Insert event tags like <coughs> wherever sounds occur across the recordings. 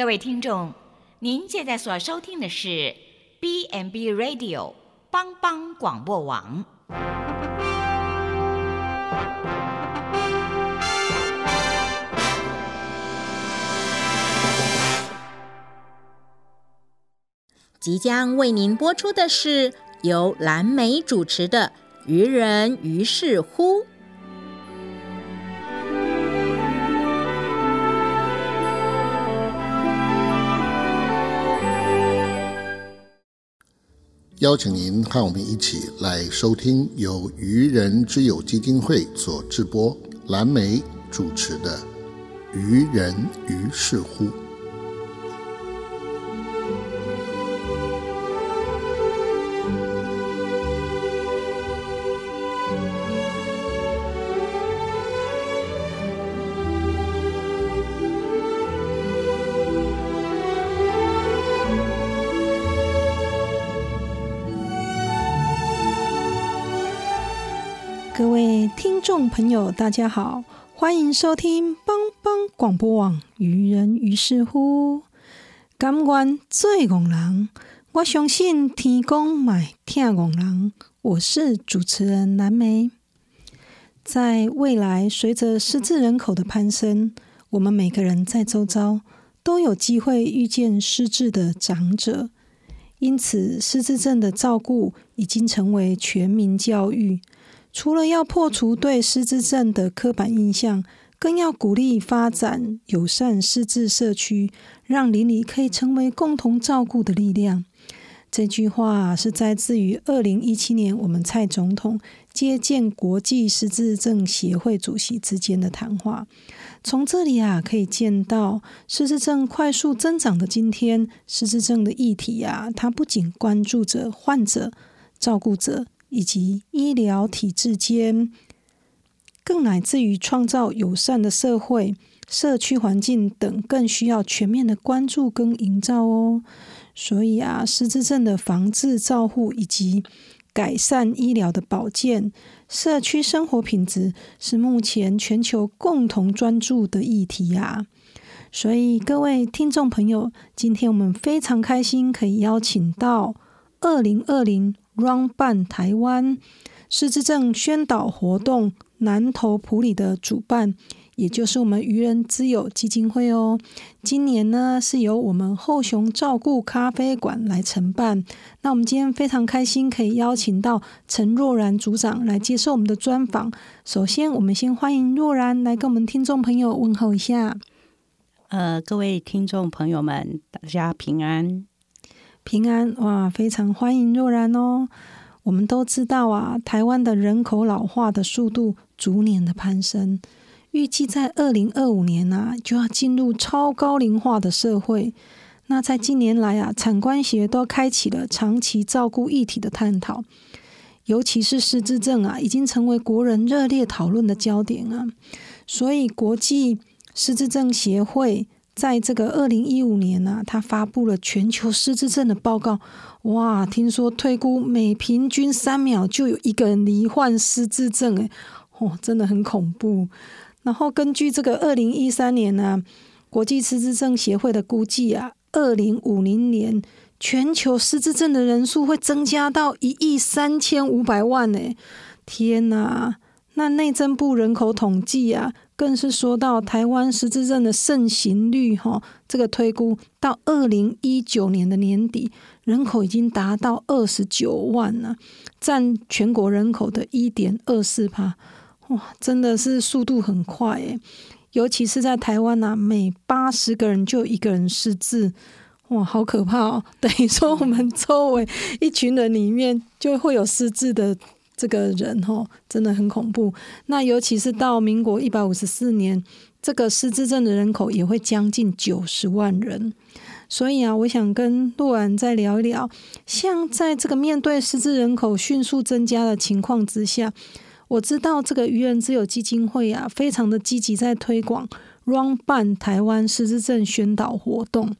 各位听众，您现在所收听的是 B n B Radio 帮帮广播网。即将为您播出的是由蓝莓主持的《愚人于是乎》。邀请您和我们一起来收听由愚人之友基金会所制播、蓝莓主持的《愚人于是乎》。大家好，欢迎收听帮帮广播网《愚人于是乎》。感官最戆人，我相信天公买听戆人。我是主持人蓝莓。在未来，随着失智人口的攀升，我们每个人在周遭都有机会遇见失智的长者，因此失智症的照顾已经成为全民教育。除了要破除对失智症的刻板印象，更要鼓励发展友善失智社区，让邻里可以成为共同照顾的力量。这句话是摘自于二零一七年我们蔡总统接见国际失智症协会主席之间的谈话。从这里啊，可以见到失智症快速增长的今天，失智症的议题啊，它不仅关注着患者、照顾者。以及医疗体制间，更乃至于创造友善的社会、社区环境等，更需要全面的关注跟营造哦。所以啊，失智症的防治、照护以及改善医疗的保健、社区生活品质，是目前全球共同专注的议题啊。所以各位听众朋友，今天我们非常开心，可以邀请到二零二零。Run 办台湾失智症宣导活动南投埔里的主办，也就是我们愚人之友基金会哦。今年呢是由我们后熊照顾咖啡馆来承办。那我们今天非常开心，可以邀请到陈若然组长来接受我们的专访。首先，我们先欢迎若然来跟我们听众朋友问候一下。呃，各位听众朋友们，大家平安。平安哇，非常欢迎若然哦。我们都知道啊，台湾的人口老化的速度逐年的攀升，预计在二零二五年啊，就要进入超高龄化的社会。那在近年来啊，产官学都开启了长期照顾议题的探讨，尤其是失智症啊，已经成为国人热烈讨论的焦点啊。所以，国际失智症协会。在这个二零一五年呢，他发布了全球失智症的报告。哇，听说推估每平均三秒就有一个人罹患失智症，诶，哦，真的很恐怖。然后根据这个二零一三年呢，国际失智症协会的估计啊，二零五零年全球失智症的人数会增加到一亿三千五百万，呢。天哪！那内政部人口统计啊。更是说到台湾失智症的盛行率，哈，这个推估到二零一九年的年底，人口已经达到二十九万了，占全国人口的一点二四趴，哇，真的是速度很快诶。尤其是在台湾呐，每八十个人就一个人失智，哇，好可怕哦！等于说我们周围一群人里面就会有失智的。这个人哈真的很恐怖，那尤其是到民国一百五十四年，这个失智症的人口也会将近九十万人。所以啊，我想跟陆安再聊一聊，像在这个面对失智人口迅速增加的情况之下，我知道这个愚人之友基金会啊，非常的积极在推广 Run 办台湾失智症宣导活动。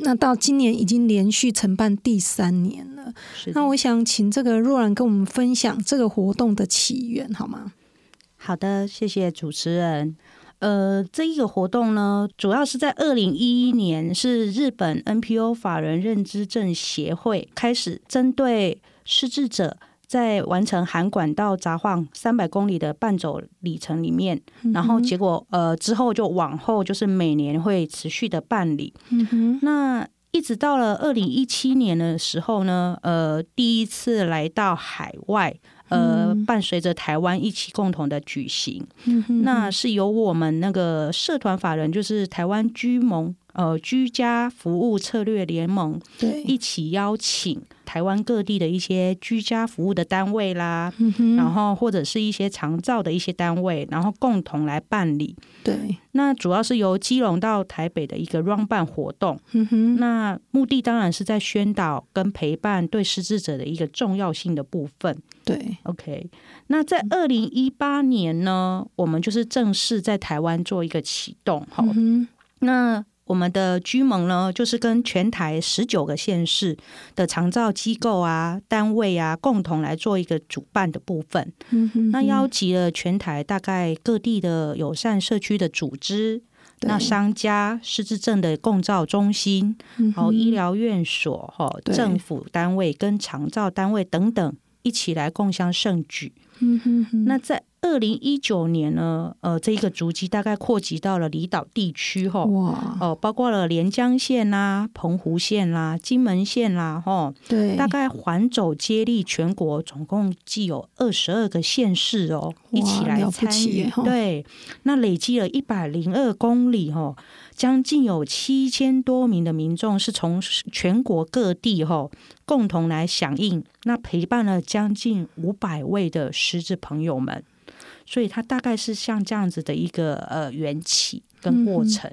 那到今年已经连续承办第三年了。那我想请这个若然跟我们分享这个活动的起源，好吗？好的，谢谢主持人。呃，这一个活动呢，主要是在二零一一年，是日本 NPO 法人认知症协会开始针对失智者。在完成含管道札幌三百公里的半走里程里面，然后结果呃之后就往后就是每年会持续的办理。那一直到了二零一七年的时候呢，呃，第一次来到海外，呃，伴随着台湾一起共同的举行。那是由我们那个社团法人，就是台湾居盟呃居家服务策略联盟，对，一起邀请。台湾各地的一些居家服务的单位啦，嗯然后或者是一些长照的一些单位，然后共同来办理。对，那主要是由基隆到台北的一个 run 办活动。嗯哼，那目的当然是在宣导跟陪伴对失智者的一个重要性的部分。对，OK。那在二零一八年呢，我们就是正式在台湾做一个启动。好，那。我们的居盟呢，就是跟全台十九个县市的长照机构啊、单位啊，共同来做一个主办的部分。那邀集了全台大概各地的友善社区的组织，那商家、失智症的共照中心，还有医疗院所、哈政府单位跟长照单位等等，一起来共襄盛举。那在二零一九年呢，呃，这一个足迹大概扩及到了离岛地区哈，哇，哦，包括了连江县啦、澎湖县啦、金门县啦，哈，对，大概环走接力全国，总共计有二十二个县市哦，一起来参与，对，那累积了一百零二公里哈，将近有七千多名的民众是从全国各地哈共同来响应，那陪伴了将近五百位的狮子朋友们。所以它大概是像这样子的一个呃缘起跟过程。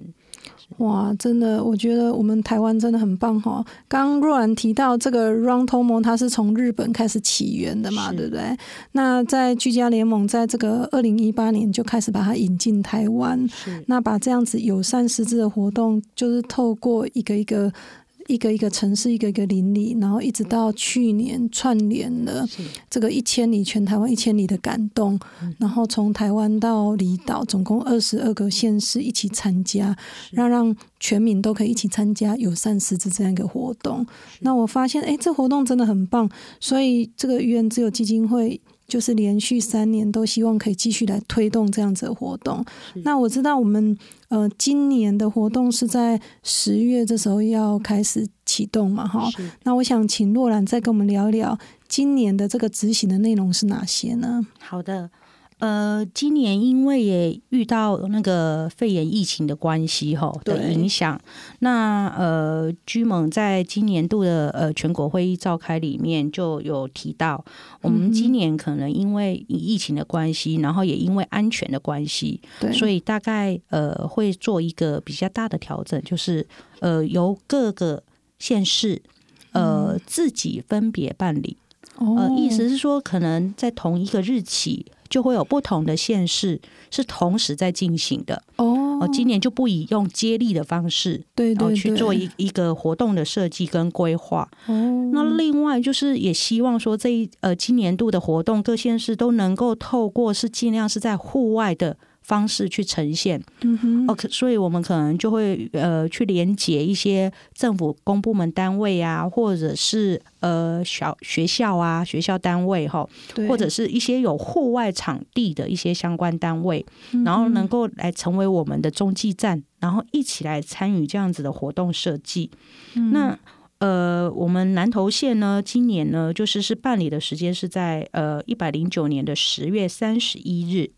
哇，真的，我觉得我们台湾真的很棒哈。刚若然提到这个 Run Tomo，它是从日本开始起源的嘛，对不对？那在居家联盟在这个二零一八年就开始把它引进台湾，那把这样子友善实质的活动，就是透过一个一个。一个一个城市，一个一个邻里，然后一直到去年串联了这个一千里全台湾一千里的感动，然后从台湾到离岛，总共二十二个县市一起参加，让让全民都可以一起参加友善师资这样一个活动。那我发现，哎，这活动真的很棒，所以这个愚人自由基金会。就是连续三年都希望可以继续来推动这样子的活动。那我知道我们呃今年的活动是在十月这时候要开始启动嘛，哈。那我想请洛兰再跟我们聊一聊今年的这个执行的内容是哪些呢？好的。呃，今年因为也遇到那个肺炎疫情的关系吼的影响，那呃，居盟在今年度的呃全国会议召开里面就有提到，我们今年可能因为疫情的关系，然后也因为安全的关系，所以大概呃会做一个比较大的调整，就是呃由各个县市呃自己分别办理，呃，意思是说可能在同一个日期。就会有不同的县市是同时在进行的哦。今年就不以用接力的方式，对对，去做一一个活动的设计跟规划。哦，那另外就是也希望说这一呃今年度的活动，各县市都能够透过是尽量是在户外的。方式去呈现，嗯哼，OK，所以我们可能就会呃去连接一些政府公部门单位啊，或者是呃小学校啊学校单位哈，或者是一些有户外场地的一些相关单位，然后能够来成为我们的中继站，然后一起来参与这样子的活动设计。那呃，我们南投县呢，今年呢就是是办理的时间是在呃一百零九年的十月三十一日。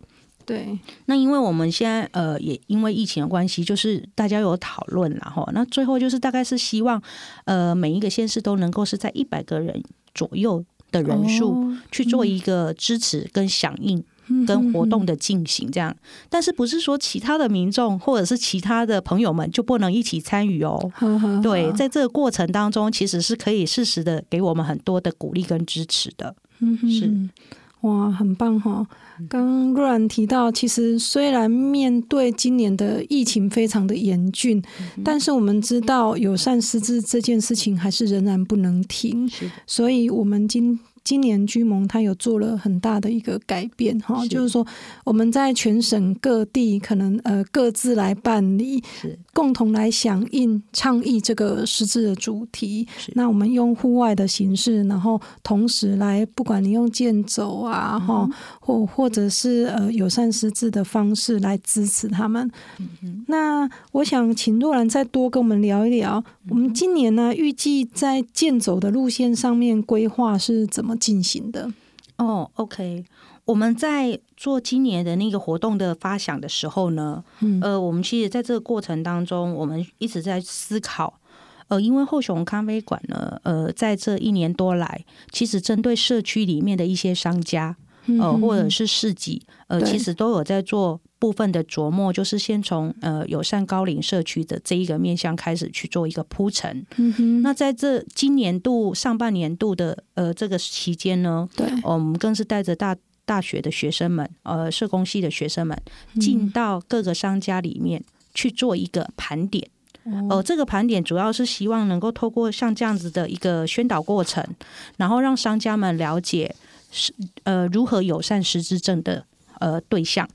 对，那因为我们现在呃，也因为疫情的关系，就是大家有讨论了哈。那最后就是大概是希望呃，每一个县市都能够是在一百个人左右的人数去做一个支持跟响应跟活动的进行这样。但是不是说其他的民众或者是其他的朋友们就不能一起参与哦？对，在这个过程当中，其实是可以适时的给我们很多的鼓励跟支持的。嗯，是。哇，很棒哈！刚若然提到，其实虽然面对今年的疫情非常的严峻，但是我们知道友善师资这件事情还是仍然不能停，所以我们今今年居盟它有做了很大的一个改变哈，就是说我们在全省各地可能呃各自来办理，共同来响应倡议这个实质的主题。那我们用户外的形式，然后同时来，不管你用健走啊哈，或或者是呃友善识字的方式来支持他们。那我想请若兰再多跟我们聊一聊，我们今年呢预计在健走的路线上面规划是怎么进行的？哦，OK，我们在做今年的那个活动的发想的时候呢，呃，我们其实在这个过程当中，我们一直在思考，呃，因为后雄咖啡馆呢，呃，在这一年多来，其实针对社区里面的一些商家，呃，或者是市集，呃，其实都有在做。部分的琢磨就是先从呃友善高龄社区的这一个面向开始去做一个铺陈。嗯哼。那在这今年度上半年度的呃这个期间呢，对，我们更是带着大大学的学生们，呃社工系的学生们，进到各个商家里面去做一个盘点。哦。这个盘点主要是希望能够透过像这样子的一个宣导过程，然后让商家们了解是呃如何友善失智症的呃对象。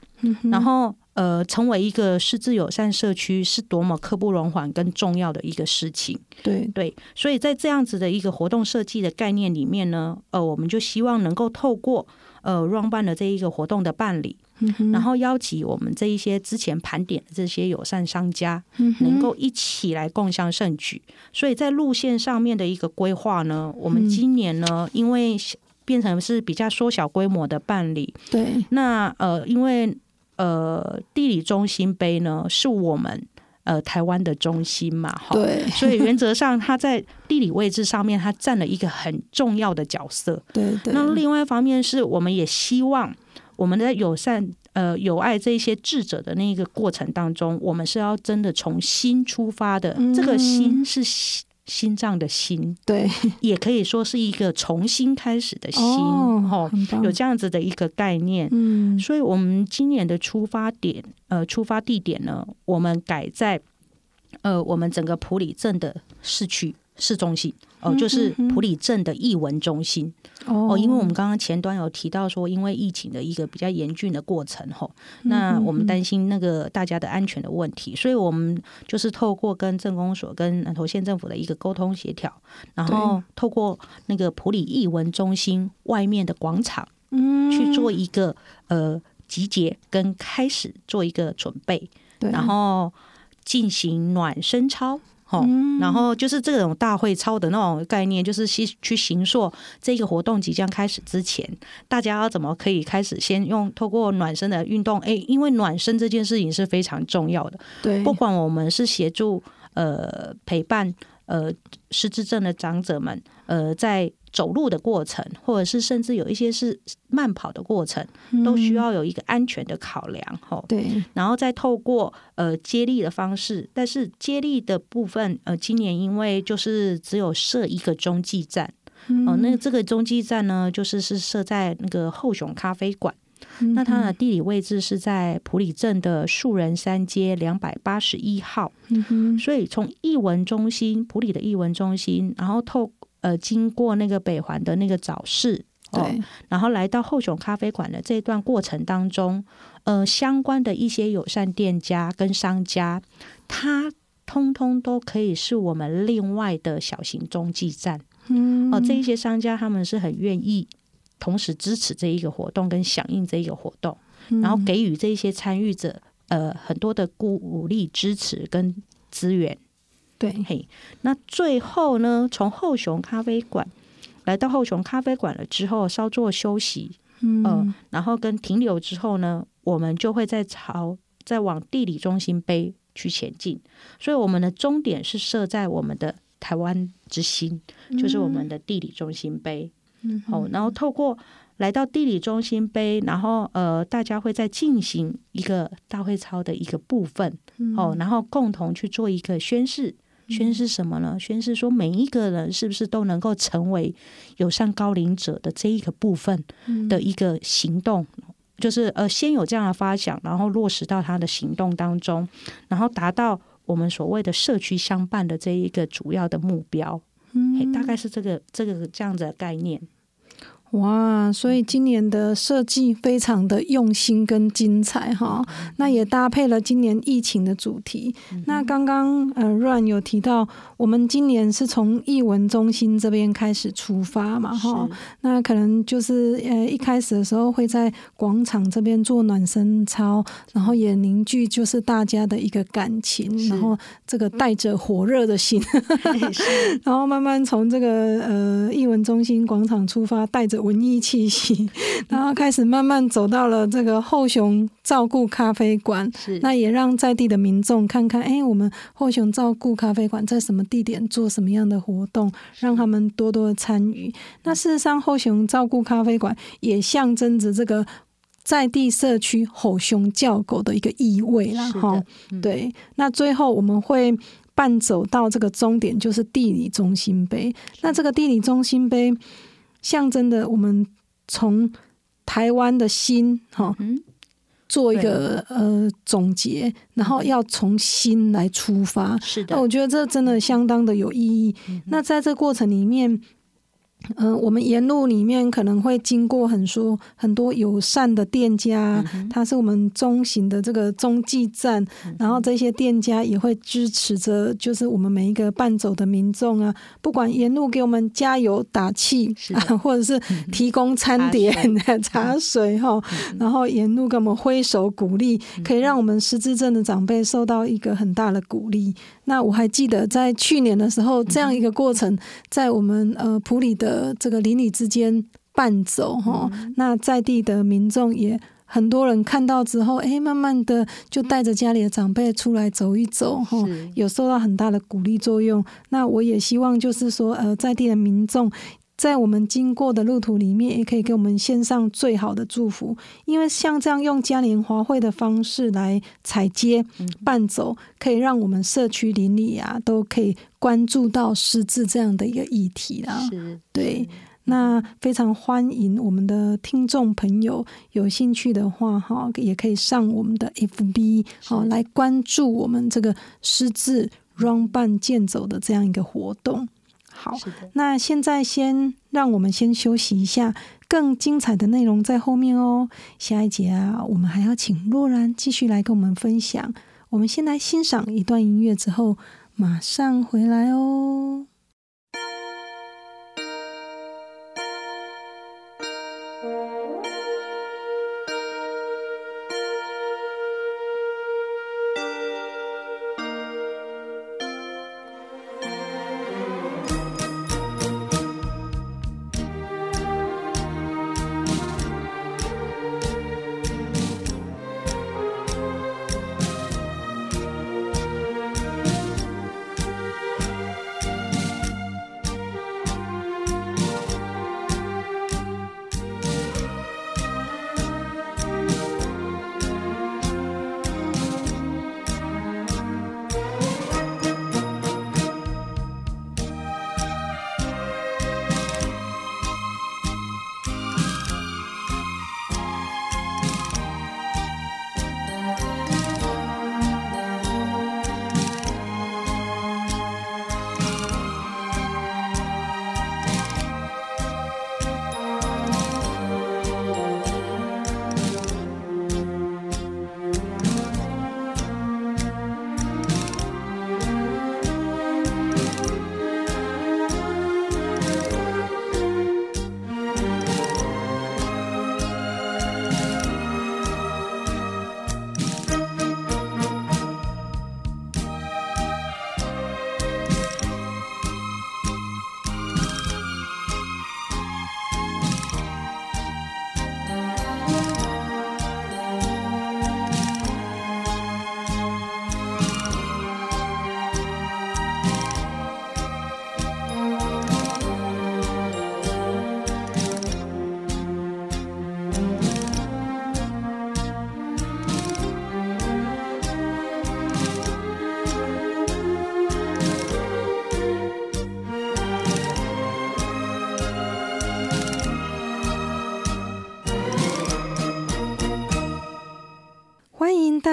然后，呃，成为一个失智友善社区是多么刻不容缓跟重要的一个事情。对。对，所以在这样子的一个活动设计的概念里面呢，呃，我们就希望能够透过呃 Run 办的这一个活动的办理，然后邀请我们这一些之前盘点的这些友善商家，能够一起来共襄盛举。所以在路线上面的一个规划呢，我们今年呢，因为变成是比较缩小规模的办理，对，那呃，因为呃，地理中心碑呢，是我们呃台湾的中心嘛，哈，对，所以原则上它在地理位置上面，它占了一个很重要的角色。<laughs> 对对。那另外一方面是，我们也希望我们的友善呃友爱这些智者的那个过程当中，我们是要真的从心出发的，这个心是。心脏的心，对，也可以说是一个重新开始的心，哦，有这样子的一个概念。嗯，所以我们今年的出发点，呃，出发地点呢，我们改在呃，我们整个普里镇的市区。市中心哦，就是普里镇的艺文中心。哦。因为我们刚刚前端有提到说，因为疫情的一个比较严峻的过程吼，那我们担心那个大家的安全的问题，所以我们就是透过跟政工所跟南投县政府的一个沟通协调，然后透过那个普里艺文中心外面的广场，嗯，去做一个呃集结跟开始做一个准备，然后进行暖身操。哦，然后就是这种大会操的那种概念，就是去去行说这个活动即将开始之前，大家要怎么可以开始先用透过暖身的运动？哎，因为暖身这件事情是非常重要的。对，不管我们是协助呃陪伴呃失智症的长者们，呃在。走路的过程，或者是甚至有一些是慢跑的过程，都需要有一个安全的考量，吼。对，然后再透过呃接力的方式，但是接力的部分，呃，今年因为就是只有设一个中继站，哦，那这个中继站呢，就是是设在那个后雄咖啡馆，那它的地理位置是在普里镇的树人山街两百八十一号，所以从艺文中心普里的艺文中心，然后透。呃，经过那个北环的那个早市，对，然后来到后雄咖啡馆的这一段过程当中，呃，相关的一些友善店家跟商家，它通通都可以是我们另外的小型中继站。嗯，哦，这一些商家他们是很愿意同时支持这一个活动跟响应这一个活动，然后给予这一些参与者呃很多的鼓励支持跟资源。对，嘿，那最后呢，从后雄咖啡馆来到后雄咖啡馆了之后，稍作休息，嗯，然后跟停留之后呢，我们就会再朝再往地理中心碑去前进。所以我们的终点是设在我们的台湾之心，就是我们的地理中心碑。嗯，好，然后透过来到地理中心碑，然后呃，大家会再进行一个大会操的一个部分，哦，然后共同去做一个宣誓。宣誓什么呢？宣誓说每一个人是不是都能够成为友善高龄者的这一个部分的一个行动，就是呃，先有这样的发想，然后落实到他的行动当中，然后达到我们所谓的社区相伴的这一个主要的目标。嗯，大概是这个这个这样子的概念。哇，所以今年的设计非常的用心跟精彩哈，那也搭配了今年疫情的主题。那刚刚呃 Run 有提到，我们今年是从艺文中心这边开始出发嘛哈，那可能就是呃一开始的时候会在广场这边做暖身操，然后也凝聚就是大家的一个感情，然后这个带着火热的心 <laughs> <laughs> 然后慢慢从这个呃艺文中心广场出发，带着。文艺气息，然后开始慢慢走到了这个后雄照顾咖啡馆。是，那也让在地的民众看看，哎，我们后雄照顾咖啡馆在什么地点做什么样的活动，让他们多多的参与。那事实上，后雄照顾咖啡馆也象征着这个在地社区吼熊叫狗的一个意味啦。哈。对，那最后我们会伴走到这个终点，就是地理中心杯。那这个地理中心杯。象征的，我们从台湾的心哈做一个呃总结，然后要从心来出发。是的，那我觉得这真的相当的有意义。那在这过程里面。嗯，我们沿路里面可能会经过很多很多友善的店家，它是我们中型的这个中继站，然后这些店家也会支持着，就是我们每一个伴走的民众啊，不管沿路给我们加油打气啊，<laughs> 或者是提供餐点、茶水哈，然后沿路给我们挥手鼓励，可以让我们失智症的长辈受到一个很大的鼓励。那我还记得在去年的时候，这样一个过程，在我们呃普里的这个邻里之间伴走哈，那在地的民众也很多人看到之后，哎，慢慢的就带着家里的长辈出来走一走哈，有受到很大的鼓励作用。那我也希望就是说，呃，在地的民众。在我们经过的路途里面，也可以给我们献上最好的祝福。因为像这样用嘉年华会的方式来采接伴走，可以让我们社区邻里啊，都可以关注到失智这样的一个议题啦。是，对。那非常欢迎我们的听众朋友有兴趣的话，哈，也可以上我们的 FB 好来关注我们这个失智 Run 伴健走的这样一个活动。好，那现在先让我们先休息一下，更精彩的内容在后面哦。下一节啊，我们还要请洛然继续来跟我们分享。我们先来欣赏一段音乐，之后马上回来哦。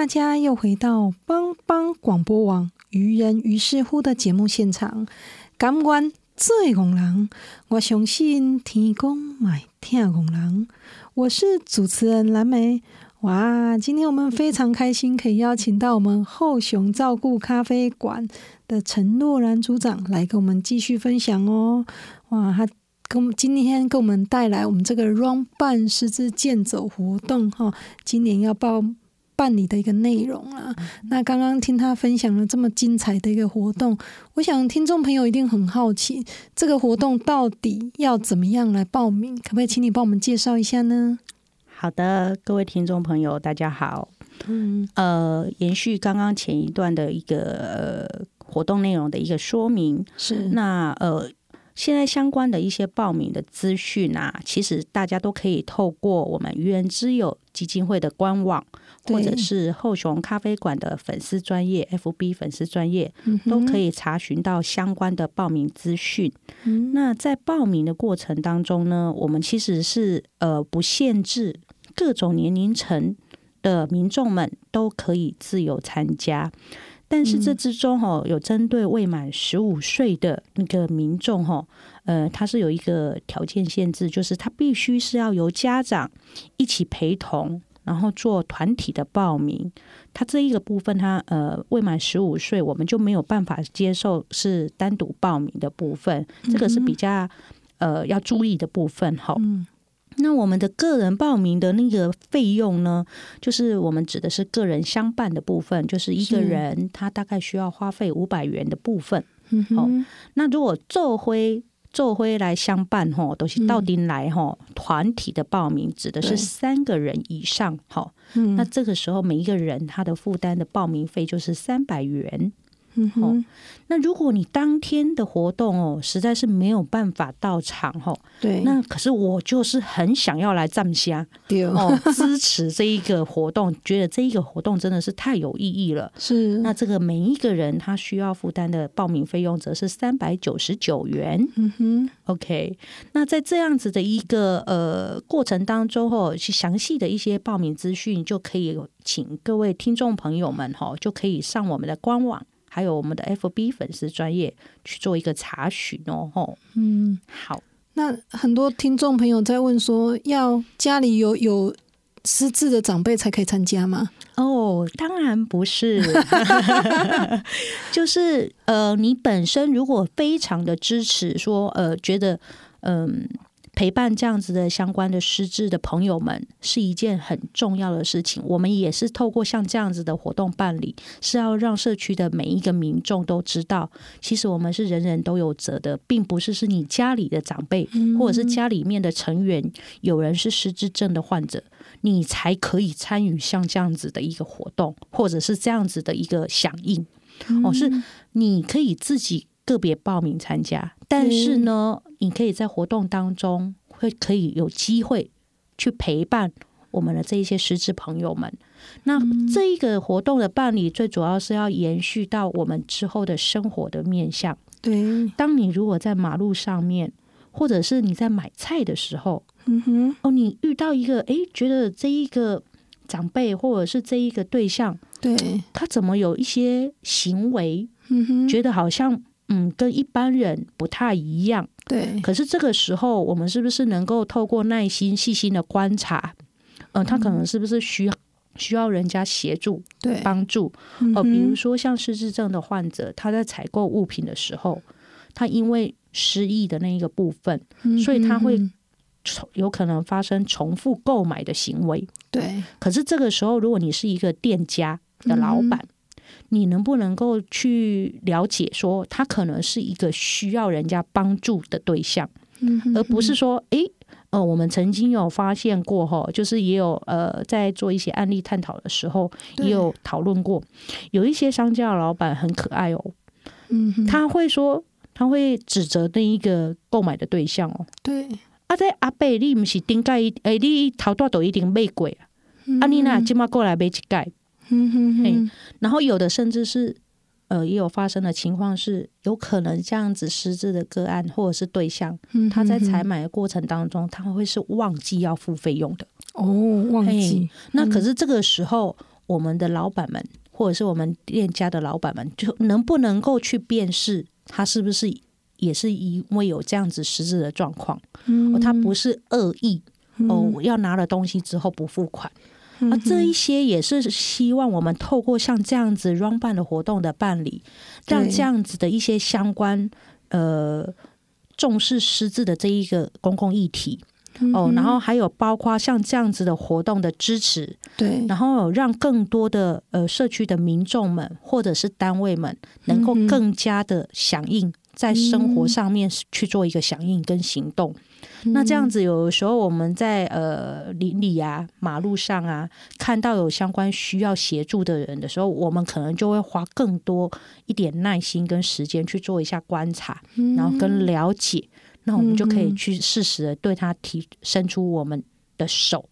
大家又回到帮帮广播网愚人于是乎的节目现场，感官最红人，我相信天公买听红人。我是主持人蓝莓。哇，今天我们非常开心，可以邀请到我们后熊照顾咖啡馆的陈诺然组长来跟我们继续分享哦。哇，他跟今天给我们带来我们这个 Run 半十字健走活动哈，今年要报。办理的一个内容啊，那刚刚听他分享了这么精彩的一个活动，我想听众朋友一定很好奇，这个活动到底要怎么样来报名？可不可以请你帮我们介绍一下呢？好的，各位听众朋友，大家好。嗯，呃，延续刚刚前一段的一个呃活动内容的一个说明，是那呃。现在相关的一些报名的资讯啊，其实大家都可以透过我们愚人之友基金会的官网，或者是后熊咖啡馆的粉丝专业 FB 粉丝专业，都可以查询到相关的报名资讯。那在报名的过程当中呢，我们其实是呃不限制各种年龄层的民众们都可以自由参加。但是这之中哈，有针对未满十五岁的那个民众哈，呃，他是有一个条件限制，就是他必须是要由家长一起陪同，然后做团体的报名。他这一个部分，他呃未满十五岁，我们就没有办法接受是单独报名的部分，这个是比较呃要注意的部分哈。那我们的个人报名的那个费用呢？就是我们指的是个人相伴的部分，就是一个人他大概需要花费五百元的部分。好，那如果奏辉奏辉来相伴吼，都是到丁来吼，团体的报名指的是三个人以上。哈，那这个时候每一个人他的负担的报名费就是三百元。嗯哼，那如果你当天的活动哦，实在是没有办法到场哦，对，那可是我就是很想要来站下，哦，支持这一个活动，觉得这一个活动真的是太有意义了。是，那这个每一个人他需要负担的报名费用则是三百九十九元。嗯哼，OK，那在这样子的一个呃过程当中哦，去详细的一些报名资讯就可以请各位听众朋友们哈，就可以上我们的官网。还有我们的 FB 粉丝专业去做一个查询哦，吼，嗯，好。那很多听众朋友在问说，要家里有有失智的长辈才可以参加吗？哦，当然不是，<laughs> 就是呃，你本身如果非常的支持，说呃，觉得嗯。陪伴这样子的相关的失智的朋友们是一件很重要的事情。我们也是透过像这样子的活动办理，是要让社区的每一个民众都知道，其实我们是人人都有责的，并不是是你家里的长辈或者是家里面的成员有人是失智症的患者，你才可以参与像这样子的一个活动，或者是这样子的一个响应。哦，是你可以自己。个别报名参加，但是呢，你可以在活动当中会可以有机会去陪伴我们的这一些实质朋友们。那这一个活动的办理，最主要是要延续到我们之后的生活的面向。对，当你如果在马路上面，或者是你在买菜的时候，嗯哼，哦，你遇到一个哎，觉得这一个长辈或者是这一个对象，对他怎么有一些行为，嗯哼，觉得好像。嗯，跟一般人不太一样。对，可是这个时候，我们是不是能够透过耐心、细心的观察，嗯，他可能是不是需要需要人家协助、对帮助？哦，比如说像失智症的患者，他在采购物品的时候，他因为失忆的那一个部分，所以他会有可能发生重复购买的行为。对，可是这个时候，如果你是一个店家的老板。你能不能够去了解说，他可能是一个需要人家帮助的对象，而不是说，哎，呃，我们曾经有发现过哈，就是也有呃，在做一些案例探讨的时候，也有讨论过，有一些商家的老板很可爱哦，嗯，他会说，他会指责那一个购买的对象哦，对，啊，在阿贝，你不是顶盖，哎，你头大都一定买过啊，啊，你那今麦过来买一盖。嗯哼哼，然后有的甚至是，呃，也有发生的情况是，有可能这样子失智的个案或者是对象，他在采买的过程当中，他会是忘记要付费用的。哦，忘记。那可是这个时候，我们的老板们或者是我们店家的老板们，就能不能够去辨识他是不是也是因为有这样子实质的状况，嗯哦，他不是恶意哦，要拿了东西之后不付款。啊，这一些也是希望我们透过像这样子 run 办的活动的办理，让这样子的一些相关呃重视失智的这一个公共议题哦，然后还有包括像这样子的活动的支持，对，然后让更多的呃社区的民众们或者是单位们能够更加的响应，在生活上面去做一个响应跟行动。那这样子，有时候我们在呃邻里啊、马路上啊，看到有相关需要协助的人的时候，我们可能就会花更多一点耐心跟时间去做一下观察，然后跟了解，那我们就可以去适时的对他提伸出我们的手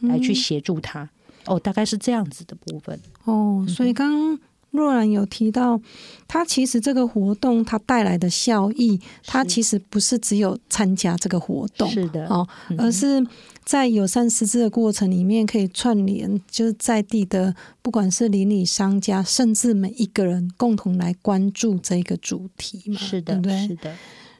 来去协助他。哦，大概是这样子的部分。哦，所以刚刚若然有提到，它其实这个活动它带来的效益，它其实不是只有参加这个活动，是的，哦，而是在友善师资的过程里面，可以串联就是在地的，不管是邻里商家，甚至每一个人共同来关注这个主题嘛，是的，对不对？是的，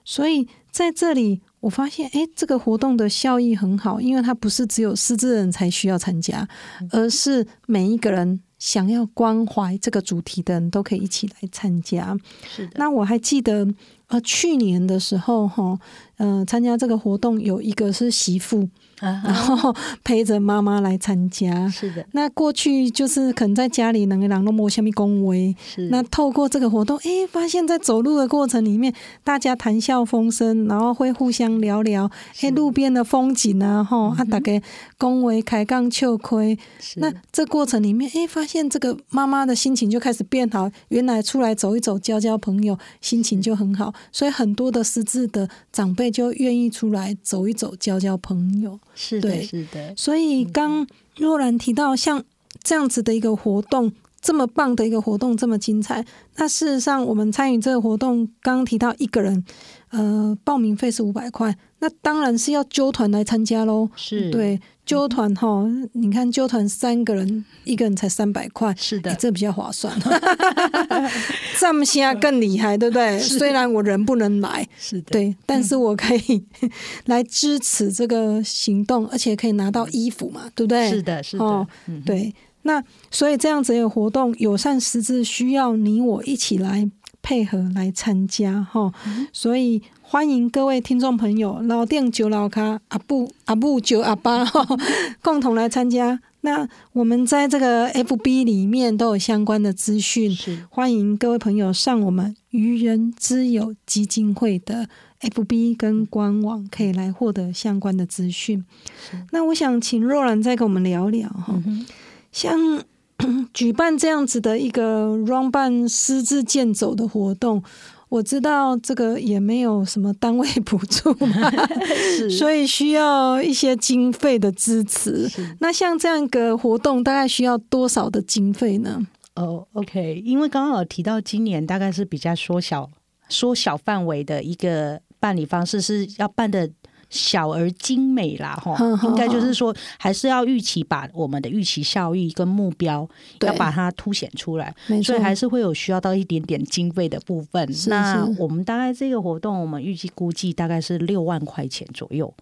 所以在这里，我发现，哎，这个活动的效益很好，因为它不是只有失智人才需要参加，而是每一个人想要关怀这个主题的人都可以一起来参加。是的。那我还记得，呃，去年的时候，哈，呃，参加这个活动有一个是媳妇，啊 <laughs> 然后陪着妈妈来参加。是的，那过去就是可能在家里两个人都摸下面恭维，是那透过这个活动，诶，发现在走路的过程里面，大家谈笑风生，然后会互相聊聊，诶，路边的风景啊，吼，啊，大家恭维开杠秋亏。是那这过程里面，诶，发现这个妈妈的心情就开始变好，原来出来走一走，交交朋友，心情就很好，所以很多的失智的长辈就愿意出来走一走，交交朋友。是的，是的，所以刚若兰提到像这样子的一个活动，这么棒的一个活动，这么精彩，那事实上我们参与这个活动，刚刚提到一个人，呃，报名费是五百块，那当然是要揪团来参加喽。是，对，揪团哈，你看揪团三个人，一个人才三百块，是的诶，这比较划算。这么现在更厉害，对不对？<laughs> 虽然我人不能来，是的，对，但是我可以来支持这个行动，而且可以拿到衣服嘛，对不对？是的，是的哦，嗯，对。那所以这样子的活动，友善识字需要你我一起来配合来参加哈。所以欢迎各位听众朋友，老店九老咖阿布阿布九阿八哈，<laughs> 共同来参加。那我们在这个 FB 里面都有相关的资讯，是欢迎各位朋友上我们愚人之友基金会的 FB 跟官网，可以来获得相关的资讯。那我想请若兰再跟我们聊聊哈，像 <coughs> 举办这样子的一个 run 办私自健走的活动。我知道这个也没有什么单位 <laughs> 补助嘛，<laughs> 所以需要一些经费的支持。那像这样一个活动，大概需要多少的经费呢？哦，OK，因为刚刚有提到今年大概是比较缩小、缩小范围的一个办理方式，是要办的小而精美啦，哈 <laughs> 应该就是说还是要预期把我们的预期效益跟目标要把它凸显出来，所以还是会有需要到一点点经费的部分。是那是。我们大概这个活动，我们预计估计大概是六万块钱左右，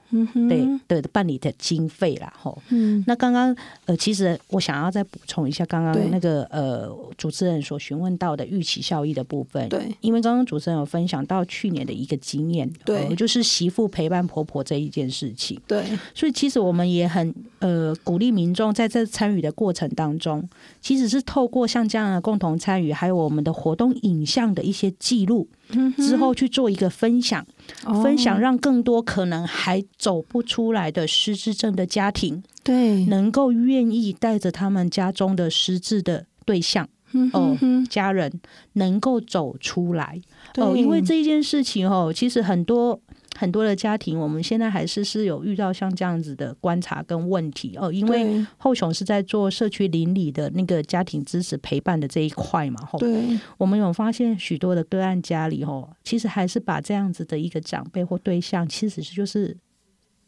对的办理的经费啦，哈。嗯，那刚刚呃，其实我想要再补充一下，刚刚那个呃主持人所询问到的预期效益的部分。对，因为刚刚主持人有分享到去年的一个经验，对。呃就是媳妇陪伴婆婆这一件事情。对，所以其实我们也很呃鼓励民众在这参与的过程当中，其实是透过像这样的共同参与，还有我们的活动影像的一些记录之后去做一个分享，哦分享让更多可能还走不出来的失智症的家庭。对，能够愿意带着他们家中的失智的对象嗯哦家人能够走出来哦，因为这一件事情哦，其实很多很多的家庭，我们现在还是是有遇到像这样子的观察跟问题哦，因为后雄是在做社区邻里的那个家庭支持陪伴的这一块嘛，吼，对，我们有发现许多的个案家里吼，其实还是把这样子的一个长辈或对象，其实是就是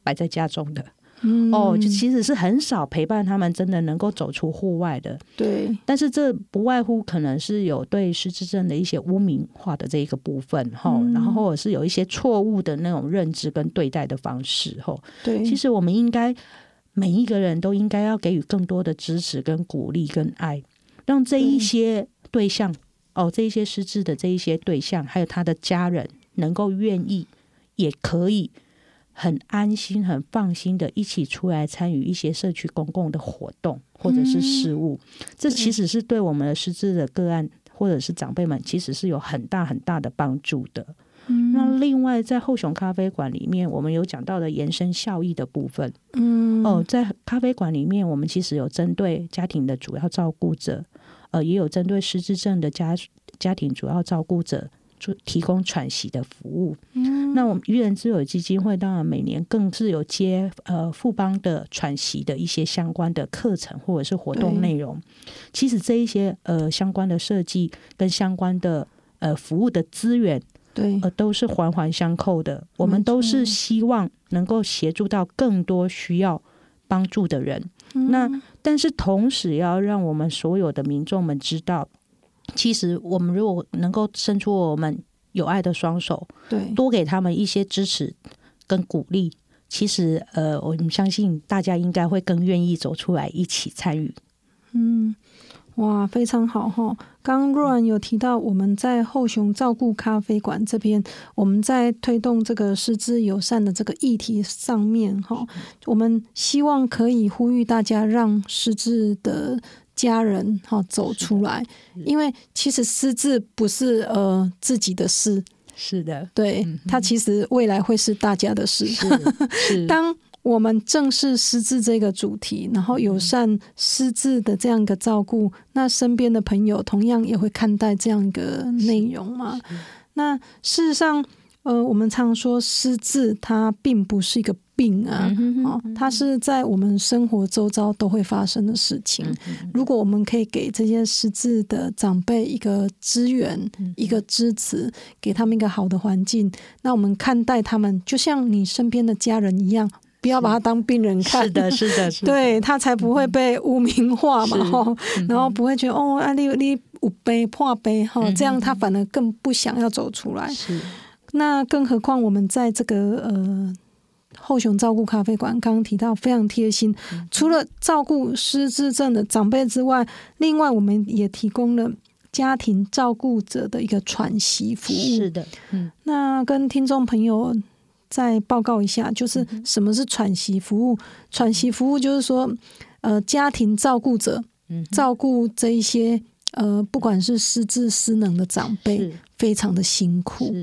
摆在家中的。哦，就其实是很少陪伴他们，真的能够走出户外的。对，但是这不外乎可能是有对失智症的一些污名化的这一个部分哈，然后或者是有一些错误的那种认知跟对待的方式哈。对，其实我们应该每一个人都应该要给予更多的支持跟鼓励跟爱，让这一些对象哦，这一些失智的这一些对象，还有他的家人，能够愿意也可以。很安心、很放心的，一起出来参与一些社区公共的活动或者是事务，这其实是对我们的失智的个案或者是长辈们，其实是有很大很大的帮助的。那另外，在后雄咖啡馆里面，我们有讲到的延伸效益的部分。嗯，哦，在咖啡馆里面，我们其实有针对家庭的主要照顾者，呃，也有针对失智症的家家庭主要照顾者。提供喘息的服务。嗯，那我们愚人之友基金会当然每年更是有接呃富邦的喘息的一些相关的课程或者是活动内容。其实这一些呃相关的设计跟相关的呃服务的资源，对，呃都是环环相扣的。我们都是希望能够协助到更多需要帮助的人。那但是同时要让我们所有的民众们知道。其实，我们如果能够伸出我们有爱的双手，对，多给他们一些支持跟鼓励，其实，呃，我们相信大家应该会更愿意走出来一起参与。嗯，哇，非常好哈！刚若然有提到，我们在后熊照顾咖啡馆这边，我们在推动这个师资友善的这个议题上面哈，我们希望可以呼吁大家让师资的。家人哈走出来，因为其实失智不是呃自己的事，是的，对他其实未来会是大家的事。是，<laughs> 当我们正视失智这个主题，然后友善失智的这样一个照顾，那身边的朋友同样也会看待这样一个内容嘛？那事实上。呃，我们常说失智，它并不是一个病啊，哦，它是在我们生活周遭都会发生的事情。如果我们可以给这些失智的长辈一个资源、一个支持，给他们一个好的环境，那我们看待他们就像你身边的家人一样，不要把他当病人看。是的，是的，<laughs> 是的对他才不会被污名化嘛，哈，然后不会觉得哦，啊，你你有悲破悲哈，这样他反而更不想要走出来。是。那更何况我们在这个呃后熊照顾咖啡馆，刚刚提到非常贴心，除了照顾失智症的长辈之外，另外我们也提供了家庭照顾者的一个喘息服务。是的，嗯，那跟听众朋友再报告一下，就是什么是喘息服务？喘息服务就是说，呃，家庭照顾者照顾这一些呃，不管是失智失能的长辈，非常的辛苦。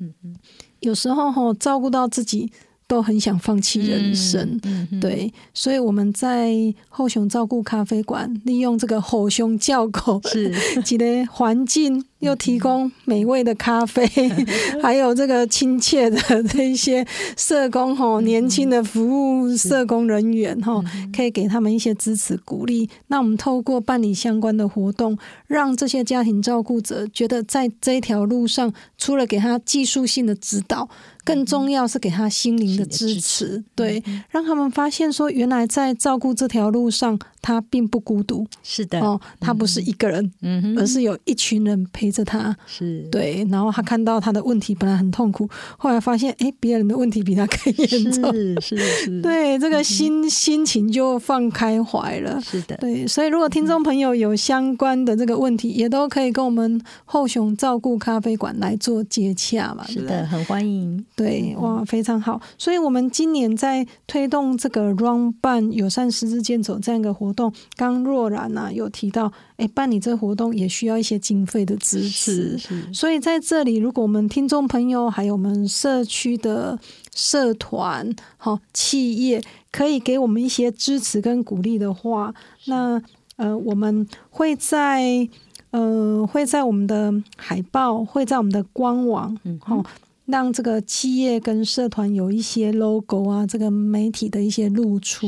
嗯嗯，有时候哈，照顾到自己。都很想放弃人生，对，所以我们在后熊照顾咖啡馆，利用这个吼熊叫狗，是，<laughs> 一个环境又提供美味的咖啡，<laughs> 还有这个亲切的这一些社工哈，年轻的服务社工人员哈，可以给他们一些支持鼓励。那我们透过办理相关的活动，让这些家庭照顾者觉得在这一条路上，除了给他技术性的指导。更重要是给他心灵的支持，对，让他们发现说，原来在照顾这条路上，他并不孤独。是的，哦，他不是一个人，嗯而是有一群人陪着他。是，对。然后他看到他的问题本来很痛苦，后来发现，哎，别人的问题比他更严重。是是是。<laughs> 对，这个心心情就放开怀了。是的，对。所以，如果听众朋友有相关的这个问题，也都可以跟我们后雄照顾咖啡馆来做接洽嘛。是的，很欢迎。对，哇，非常好。所以，我们今年在推动这个 Run 办友善十字健走这样一个活动，刚若然呢有提到，哎，办理这个活动也需要一些经费的支持。所以，在这里，如果我们听众朋友还有我们社区的社团、好企业，可以给我们一些支持跟鼓励的话，那呃，我们会在呃会在我们的海报，会在我们的官网，嗯，好。让这个企业跟社团有一些 logo 啊，这个媒体的一些露出。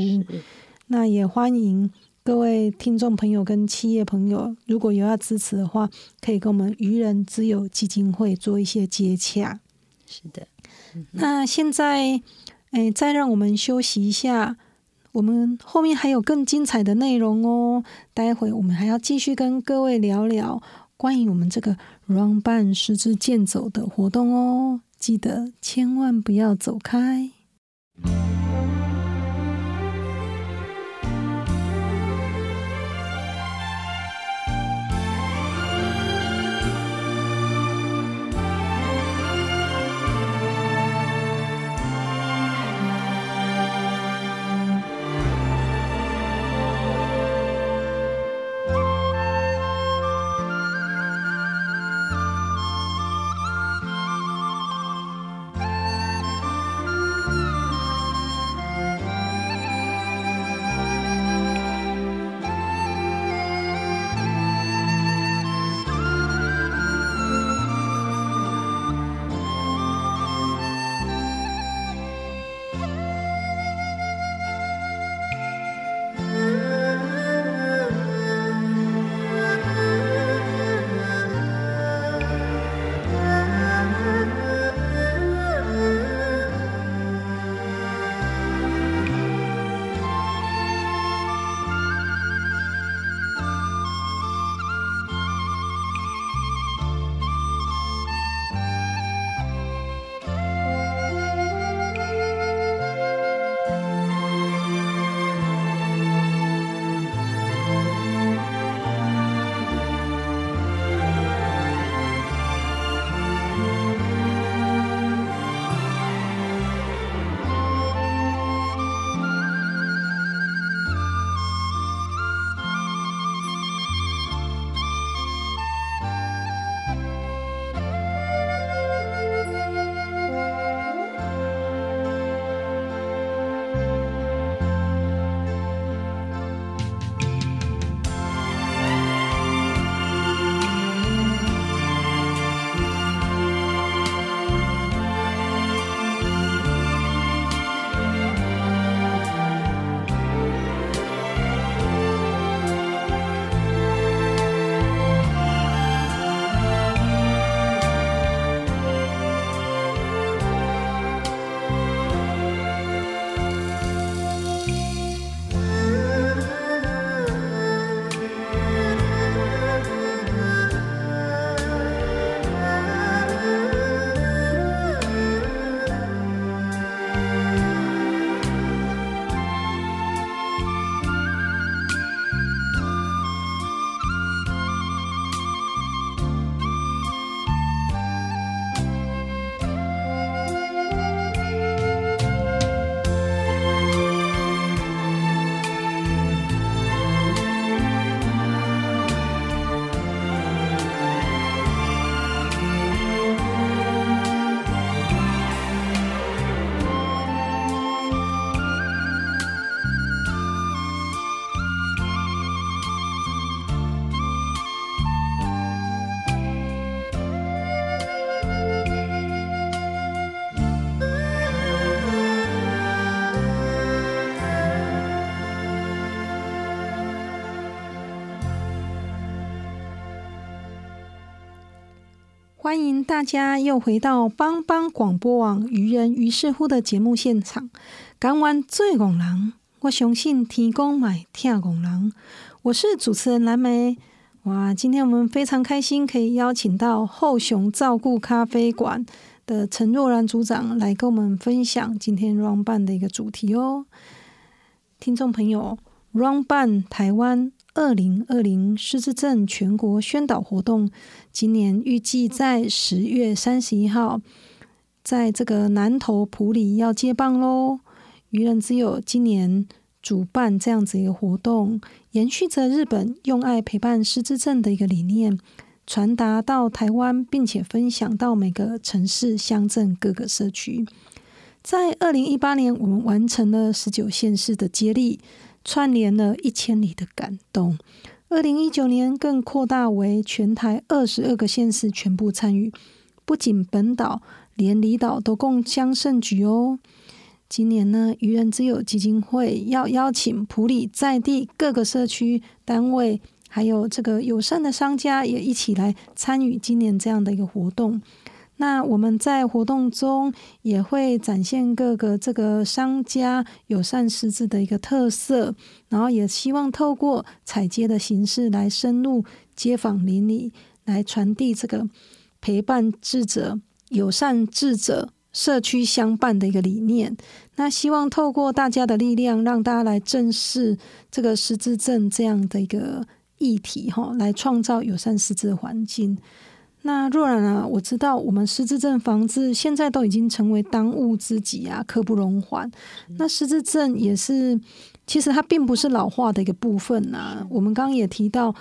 那也欢迎各位听众朋友跟企业朋友，如果有要支持的话，可以跟我们愚人之友基金会做一些接洽。是的。那现在，哎，再让我们休息一下，我们后面还有更精彩的内容哦。待会我们还要继续跟各位聊聊关于我们这个 Run 办十支健走的活动哦。记得千万不要走开。欢迎大家又回到帮帮广播网愚人于是乎的节目现场。讲完最拱人，我相信提供买跳拱人。我是主持人蓝莓。哇，今天我们非常开心，可以邀请到后熊照顾咖啡馆的陈若然组长来跟我们分享今天 Run 办的一个主题哦。听众朋友，Run 办台湾。二零二零失智症全国宣导活动，今年预计在十月三十一号，在这个南投埔里要接棒喽。愚人之友今年主办这样子一个活动，延续着日本用爱陪伴失智症的一个理念，传达到台湾，并且分享到每个城市、乡镇各个社区。在二零一八年，我们完成了十九县市的接力。串联了一千里的感动。二零一九年更扩大为全台二十二个县市全部参与，不仅本岛，连离岛都共襄盛举哦。今年呢，愚人之友基金会要邀请普里在地各个社区单位，还有这个友善的商家也一起来参与今年这样的一个活动。那我们在活动中也会展现各个这个商家友善识字的一个特色，然后也希望透过采接的形式来深入街坊邻里，来传递这个陪伴智者、友善智者、社区相伴的一个理念。那希望透过大家的力量，让大家来正视这个失智症这样的一个议题，哈，来创造友善识字环境。那若然啊，我知道我们失智症防治现在都已经成为当务之急啊，刻不容缓。那失智症也是，其实它并不是老化的一个部分呐。我们刚刚也提到，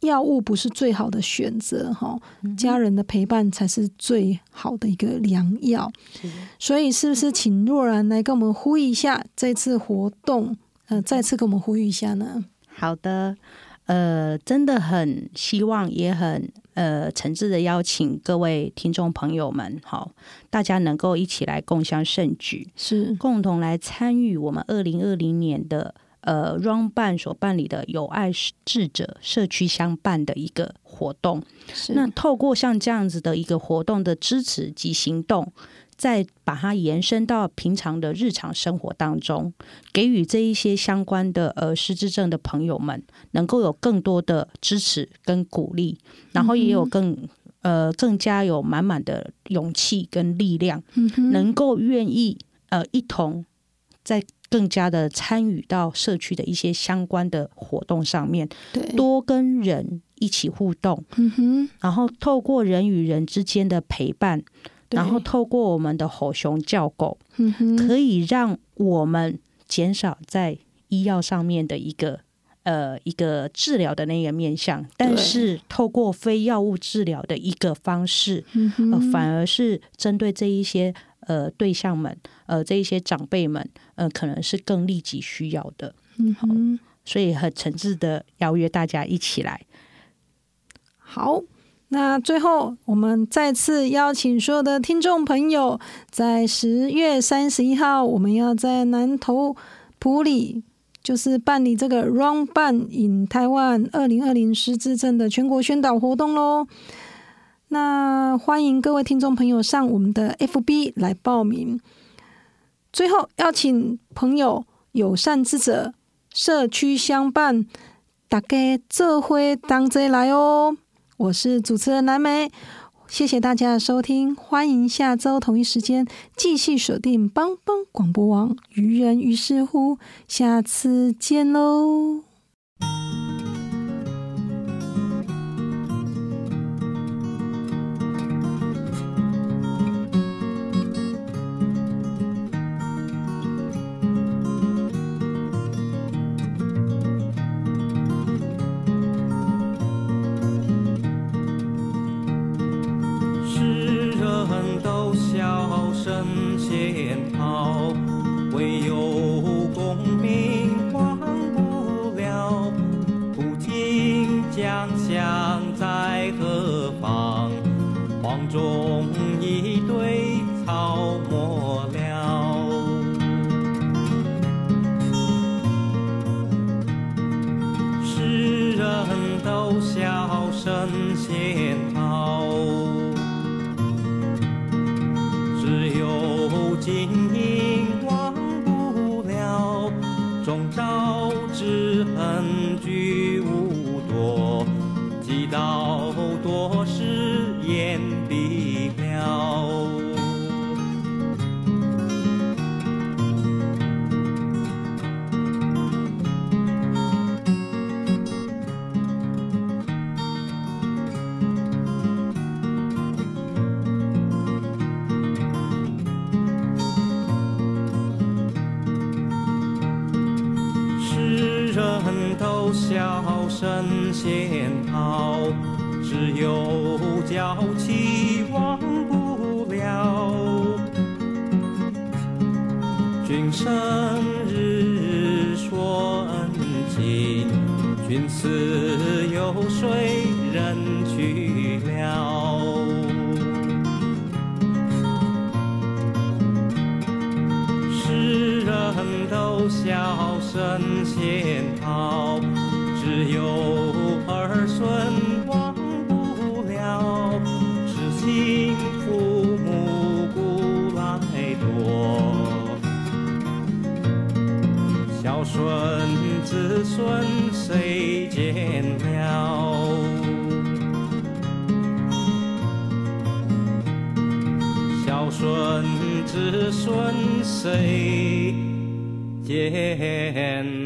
药物不是最好的选择哈，家人的陪伴才是最好的一个良药。所以，是不是请若然来跟我们呼吁一下这次活动？呃，再次跟我们呼吁一下呢？好的，呃，真的很希望，也很。呃，诚挚的邀请各位听众朋友们，好，大家能够一起来共襄盛举，是共同来参与我们二零二零年的呃 Run 办所办理的有爱智者社区相伴的一个活动。那透过像这样子的一个活动的支持及行动。再把它延伸到平常的日常生活当中，给予这一些相关的呃失智症的朋友们，能够有更多的支持跟鼓励，然后也有更呃更加有满满的勇气跟力量，能够愿意呃一同在更加的参与到社区的一些相关的活动上面，多跟人一起互动，然后透过人与人之间的陪伴。然后透过我们的吼熊叫狗，可以让我们减少在医药上面的一个呃一个治疗的那个面向，但是透过非药物治疗的一个方式，呃，反而是针对这一些呃对象们，呃这一些长辈们，呃可能是更立即需要的。好，所以很诚挚的邀约大家一起来。好。那最后，我们再次邀请所有的听众朋友，在十月三十一号，我们要在南投埔里，就是办理这个 Run 办 in 台湾二零二零失智症的全国宣导活动喽。那欢迎各位听众朋友上我们的 FB 来报名。最后，邀请朋友友善之者社区相伴，大家这回当真来哦。我是主持人蓝莓，谢谢大家的收听，欢迎下周同一时间继续锁定帮帮广播网，愚人于是乎，下次见喽。仙桃，只有。孙谁见了？